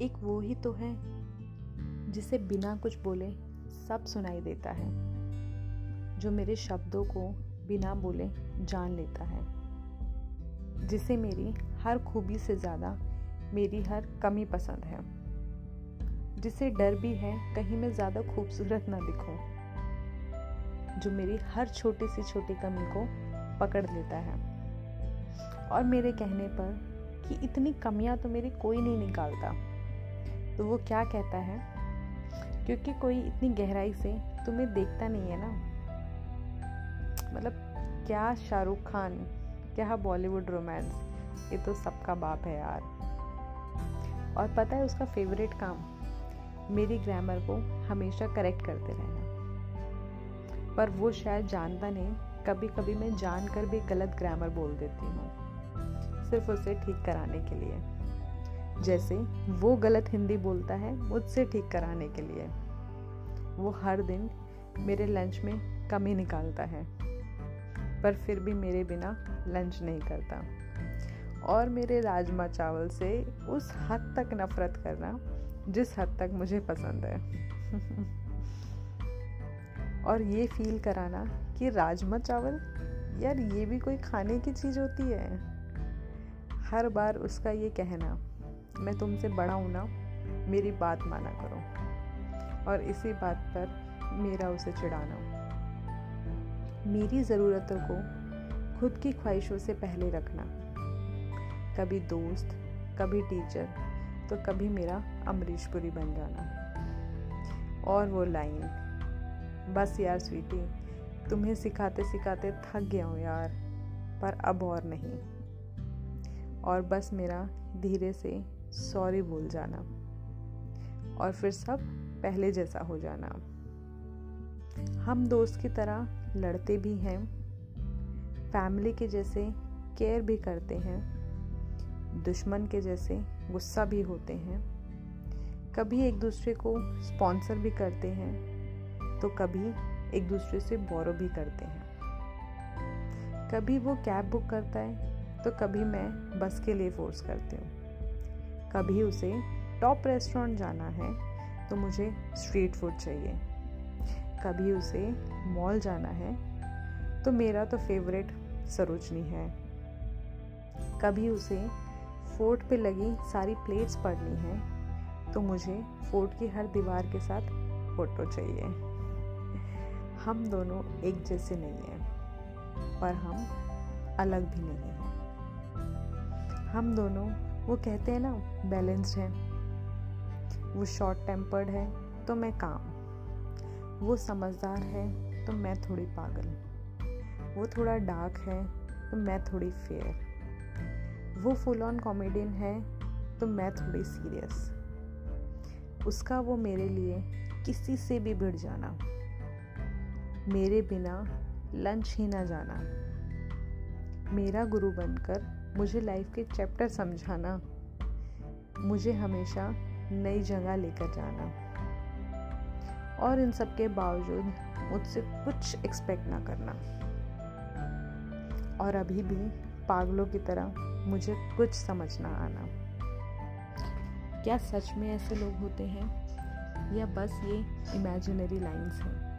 एक वो ही तो है, जिसे बिना कुछ बोले सब सुनाई देता है, जो मेरे शब्दों को बिना बोले जान लेता है, जिसे मेरी हर खूबी से ज़्यादा मेरी हर कमी पसंद है, जिसे डर भी है कहीं मैं ज़्यादा खूबसूरत ना दिखूं, जो मेरी हर छोटी सी छोटी कमी को पकड़ लेता है। और मेरे कहने पर कि इतनी कमियाँ तो मेरी कोई नहीं निकालता। तो वो क्या कहता है? क्योंकि कोई इतनी गहराई से तुम्हें देखता नहीं है ना। मतलब क्या शाहरुख खान, क्या बॉलीवुड रोमांस, ये तो सबका बाप है यार। और पता है उसका फेवरेट काम? मेरी ग्रामर को हमेशा करेक्ट करते रहना। पर वो शायद जानता नहीं कभी कभी मैं जानकर भी गलत ग्रामर बोल देती हूँ। सिर्फ़ उसे ठीक कराने के लिए। जैसे वो गलत हिंदी बोलता है, मुझसे ठीक कराने के लिए। वो हर दिन मेरे लंच में कमी निकालता है, पर फिर भी मेरे बिना लंच नहीं करता। और मेरे राजमा चावल से उस हद तक नफरत करना, जिस हद तक मुझे पसंद है। और ये फील कराना कि राजमा चावल, यार ये भी कोई खाने की चीज़ होती है। हर बार उसका ये कहना, मैं तुमसे बड़ा हूँ ना, मेरी बात माना करो। और इसी बात पर मेरा उसे चिढ़ाना। मेरी ज़रूरतों को खुद की ख्वाहिशों से पहले रखना। कभी दोस्त, कभी टीचर तो कभी मेरा अमरीशपुरी बन जाना। और वो लाइन, बस यार स्वीटी, तुम्हें सिखाते सिखाते थक गया हूँ यार, पर अब और नहीं। और बस मेरा धीरे से सॉरी बोल जाना। और फिर सब पहले जैसा हो जाना। हम दोस्त की तरह लड़ते भी हैं। फैमिली के जैसे केयर भी करते हैं। दुश्मन के जैसे गुस्सा भी होते हैं। कभी एक दूसरे को स्पॉन्सर भी करते हैं तो कभी एक दूसरे से बोरो भी करते हैं। कभी वो कैब बुक करता है तो कभी मैं बस के लिए फोर्स करती हूँ। कभी उसे टॉप रेस्टोरेंट जाना है तो मुझे स्ट्रीट फ़ूड चाहिए। कभी उसे मॉल जाना है तो मेरा तो फेवरेट सरोजनी है। कभी उसे फोर्ट पे लगी सारी प्लेट्स पढ़नी है तो मुझे फोर्ट की हर दीवार के साथ फ़ोटो चाहिए। हम दोनों एक जैसे नहीं हैं पर हम अलग भी नहीं हैं। हम दोनों, वो कहते हैं ना बैलेंस्ड है। वो शॉर्ट टेम्पर्ड है तो मैं काम वो समझदार है तो मैं थोड़ी पागल। वो थोड़ा डार्क है तो मैं थोड़ी फेयर वो फुल ऑन कॉमेडियन है तो मैं थोड़ी सीरियस उसका वो मेरे लिए किसी से भी भिड़ जाना। मेरे बिना लंच ही ना जाना। मेरा गुरु बनकर मुझे लाइफ के चैप्टर समझाना। मुझे हमेशा नई जगह लेकर जाना। और इन सब के बावजूद मुझसे कुछ एक्सपेक्ट ना करना। और अभी भी पागलों की तरह मुझे कुछ समझ ना आना। क्या सच में ऐसे लोग होते हैं? या बस ये इमेजिनरी लाइंस हैं?